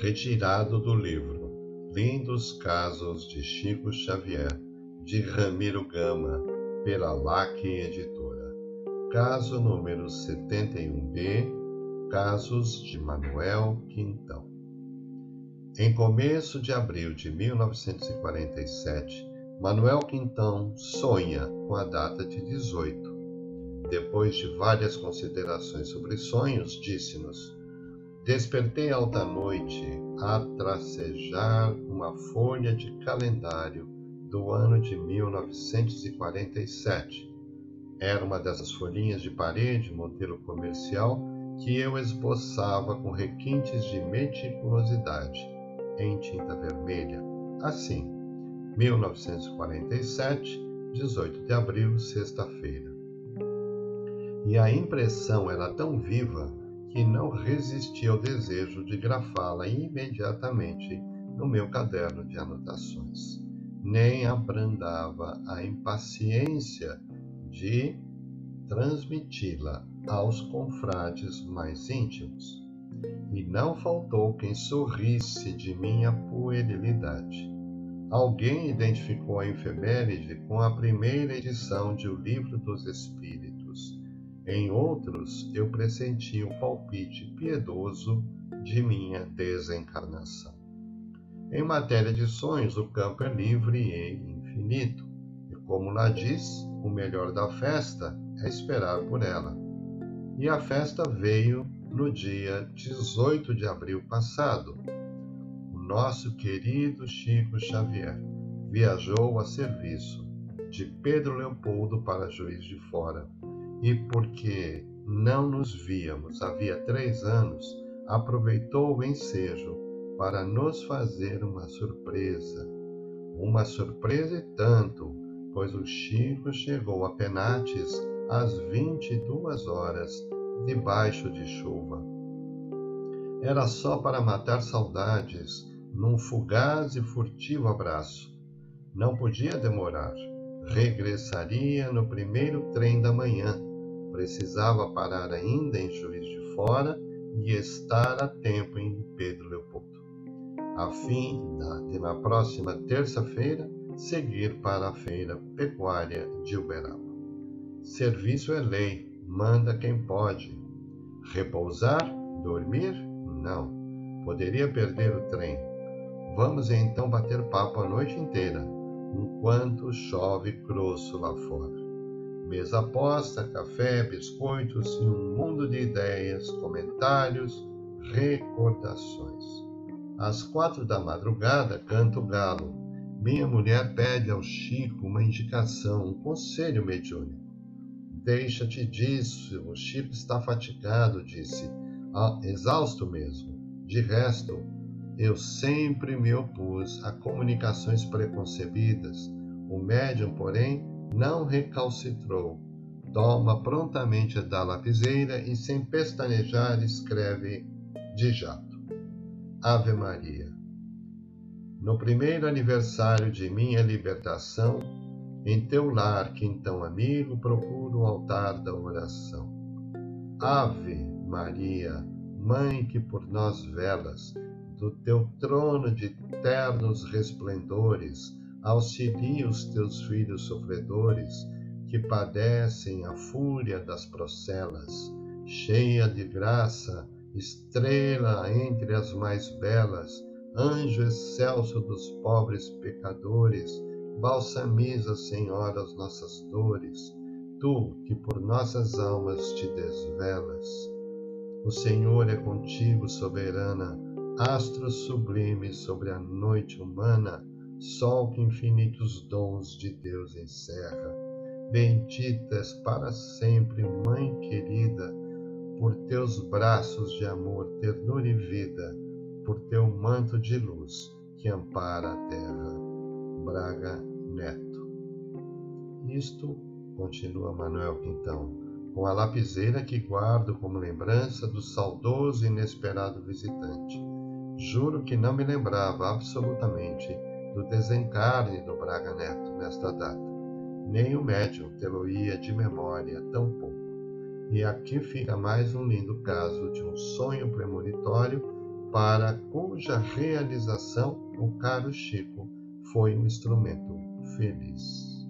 Retirado do livro Lindos Casos de Chico Xavier, de Ramiro Gama, pela LAC Editora. Caso número 71b, Casos de Manuel Quintão. Em começo de abril de 1947, Manuel Quintão sonha com a data de 18. Depois de várias considerações sobre sonhos, disse-nos: Despertei alta noite a tracejar uma folha de calendário do ano de 1947. Era uma dessas folhinhas de parede, modelo comercial, que eu esboçava com requintes de meticulosidade, em tinta vermelha. Assim, 1947, 18 de abril, sexta-feira. E a impressão era tão viva que não resisti ao desejo de grafá-la imediatamente no meu caderno de anotações, nem abrandava a impaciência de transmiti-la aos confrades mais íntimos. E não faltou quem sorrisse de minha puerilidade. Alguém identificou a efeméride com a primeira edição de O Livro dos Espíritos em outros, eu pressenti o palpite piedoso de minha desencarnação. Em matéria de sonhos, o campo é livre e infinito, e como lá diz, o melhor da festa é esperar por ela. E a festa veio no dia 18 de abril passado. O nosso querido Chico Xavier viajou a serviço de Pedro Leopoldo para Juiz de Fora e porque não nos víamos havia três anos, aproveitou o ensejo para nos fazer uma surpresa. Uma surpresa e tanto, pois o Chico chegou a Penates às 22 horas, debaixo de chuva. Era só para matar saudades num fugaz e furtivo abraço. Não podia demorar. Regressaria no primeiro trem da manhã precisava parar ainda em Juiz de Fora e estar a tempo em Pedro Leopoldo, a fim de, na próxima terça-feira, seguir para a feira pecuária de Uberaba. Serviço é lei, manda quem pode. Repousar? Dormir? Não. Poderia perder o trem. Vamos então bater papo a noite inteira, enquanto chove grosso lá fora mesa posta, café, biscoitos e um mundo de ideias, comentários, recordações. Às quatro da madrugada canta o galo. Minha mulher pede ao Chico uma indicação, um conselho mediúnico. Deixa-te disso, o Chico está fatigado, disse, ah, exausto mesmo. De resto, eu sempre me opus a comunicações preconcebidas. O médium, porém, não recalcitrou. Toma prontamente da lapiseira e, sem pestanejar, escreve de jato. Ave Maria. No primeiro aniversário de minha libertação, em teu lar, que então amigo, procuro o altar da oração. Ave Maria, Mãe que por nós velas, do teu trono de ternos resplendores, auxilia os teus filhos sofredores que padecem a fúria das procelas, cheia de graça, estrela entre as mais belas, anjo excelso dos pobres pecadores, balsamiza, Senhor, as nossas dores, tu que por nossas almas te desvelas. O Senhor é contigo, soberana, astro sublime sobre a noite humana, sol que infinitos dons de Deus encerra. Benditas para sempre, Mãe querida, por teus braços de amor, ternura e vida, por teu manto de luz que ampara a terra. Braga Neto. Isto, continua Manuel Quintão, com a lapiseira que guardo como lembrança do saudoso e inesperado visitante. Juro que não me lembrava absolutamente do desencarne do Braga Neto nesta data. Nem o médium tê-lo-ia de memória tão pouco. E aqui fica mais um lindo caso de um sonho premonitório para cuja realização o caro Chico foi um instrumento feliz.